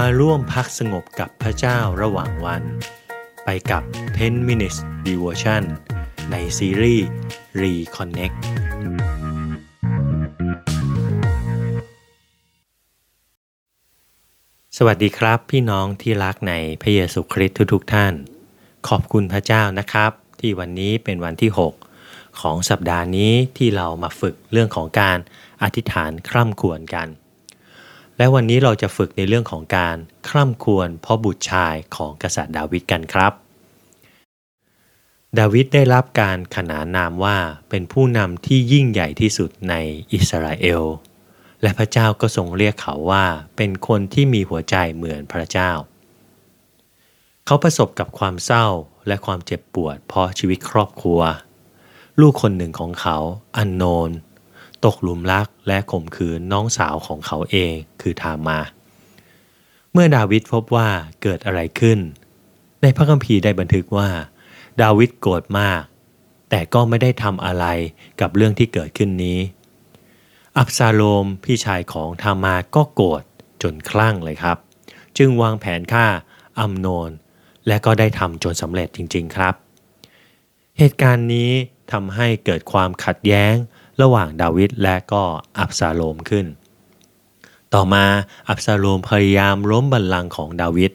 มาร่วมพักสงบกับพระเจ้าระหว่างวัน ไปกับ 10 minutes devotion ในซีรีส์ Reconnect สวัสดีครับพี่น้องที่รักในพระเยซูคริสต์ทุกๆทท่าน ขอบคุณพระเจ้านะครับ ที่วันนี้เป็นวันที่ 6 ของสัปดาห์นี้ที่เรามาฝึกเรื่องของการอธิษฐานคร่ำควรกัน และวันนี้เราจะฝึกในเรื่องของการคร่ำควรพ่อบุตรชายของกษัตริย์ดาวิดกันครับ ดาวิดได้รับการขนานนามว่าเป็นผู้นำที่ยิ่งใหญ่ที่สุดในอิสราเอล และพระเจ้าก็ทรงเรียกเขาว่าเป็นคนที่มีหัวใจเหมือนพระเจ้า เขาประสบกับความเศร้าและความเจ็บปวดเพราะชีวิตครอบครัว ลูกคนหนึ่งของเขาอันโนน ตกหลุมรักและข่มขืนน้องสาวของเขาเองคือทามา เมื่อดาวิดพบว่าเกิดอะไรขึ้น ในพระคัมภีร์ได้บันทึกว่า ดาวิดโกรธมาก แต่ก็ไม่ได้ทำอะไรกับเรื่องที่เกิดขึ้นนี้ อับซาโลมพี่ชายของทามาก็โกรธจนคลั่งเลยครับ จึงวางแผนฆ่าอัมโนน และก็ได้ทำจนสำเร็จจริง ๆครับ เหตุการณ์นี้ทำให้เกิดความขัดแย้ง ระหว่างดาวิดและก็อับซาโลมขึ้น ต่อมาอับซาโลมพยายามล้มบัลลังก์ของดาวิด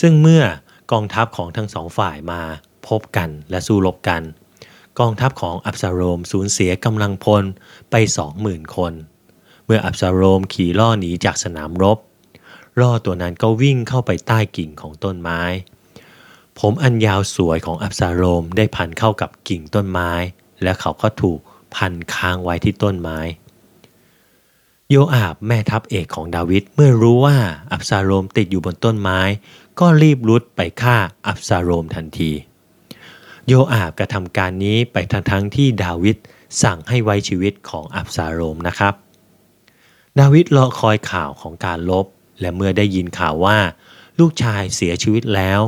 ซึ่งเมื่อกองทัพของทั้งสองฝ่ายมาพบกันและสู้รบกัน กองทัพของอับซาโลมสูญเสียกำลังพลไปสองหมื่นคน เมื่ออับซาโลมขี่ล่อหนีจากสนามรบล่อตัวนั้นก็วิ่งเข้าไปใต้กิ่งของต้นไม้ ผมอันยาวสวยของอับซาโลมได้พันเข้ากับกิ่งต้นไม้ และเขาก็ถูก พันค้างไว้ที่ต้นไม้ โยอาบแม่ทัพเอกของดาวิดเมื่อรู้ว่าอับซาโลมติดอยู่บนต้นไม้ ก็รีบรุดไปฆ่าอับซาโลมทันที โยอาบกระทำการนี้ไปทั้งทั้งที่ดาวิดสั่งให้ไว้ชีวิตของอับซาโลมนะครับ ดาวิดรอคอยข่าวของการลบ และเมื่อได้ยินข่าวว่าลูกชายเสียชีวิตแล้ว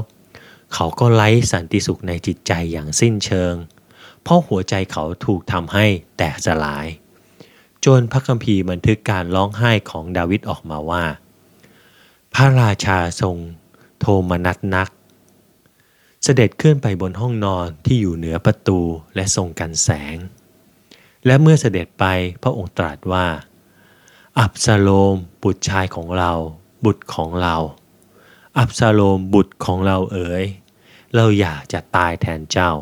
เขาก็ไร้สันติสุขในจิตใจอย่างสิ้นเชิง เพราะหัวใจเขาถูกทำให้แตกสลาย จนพระคัมภีร์บันทึกการร้องไห้ของดาวิดออกมาว่า พระราชาทรงโทมนัสนัก เสด็จขึ้นไปบนห้องนอนที่อยู่เหนือประตูและทรงกันแสง และเมื่อเสด็จไปพระองค์ตรัสว่า อับซาโลมบุตรชายของเรา บุตรของเรา อับซาโลมบุตรของเราเอ๋ยเราอยากจะตายแทนเจ้า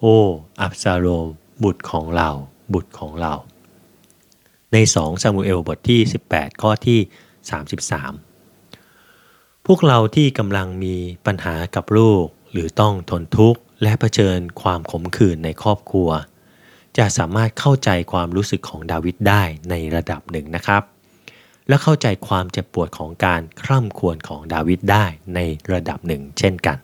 โอ้อับซาโลมบุตรของเรา บุตรของเรา ในสองซามูเอลบทที่ 18 ข้อที่ 33 พวกเราที่กำลังมีปัญหากับลูก หรือต้องทนทุกข์และะเผชิญความขมขื่นในครอบครัว จะสามารถเข้าใจความรู้สึกของดาวิดได้ในระดับหนึ่งนะครับ และเข้าใจความเจ็บปวดของการคร่ำควรของดาวิดได้ในระดับหนึ่ง เช่นกัน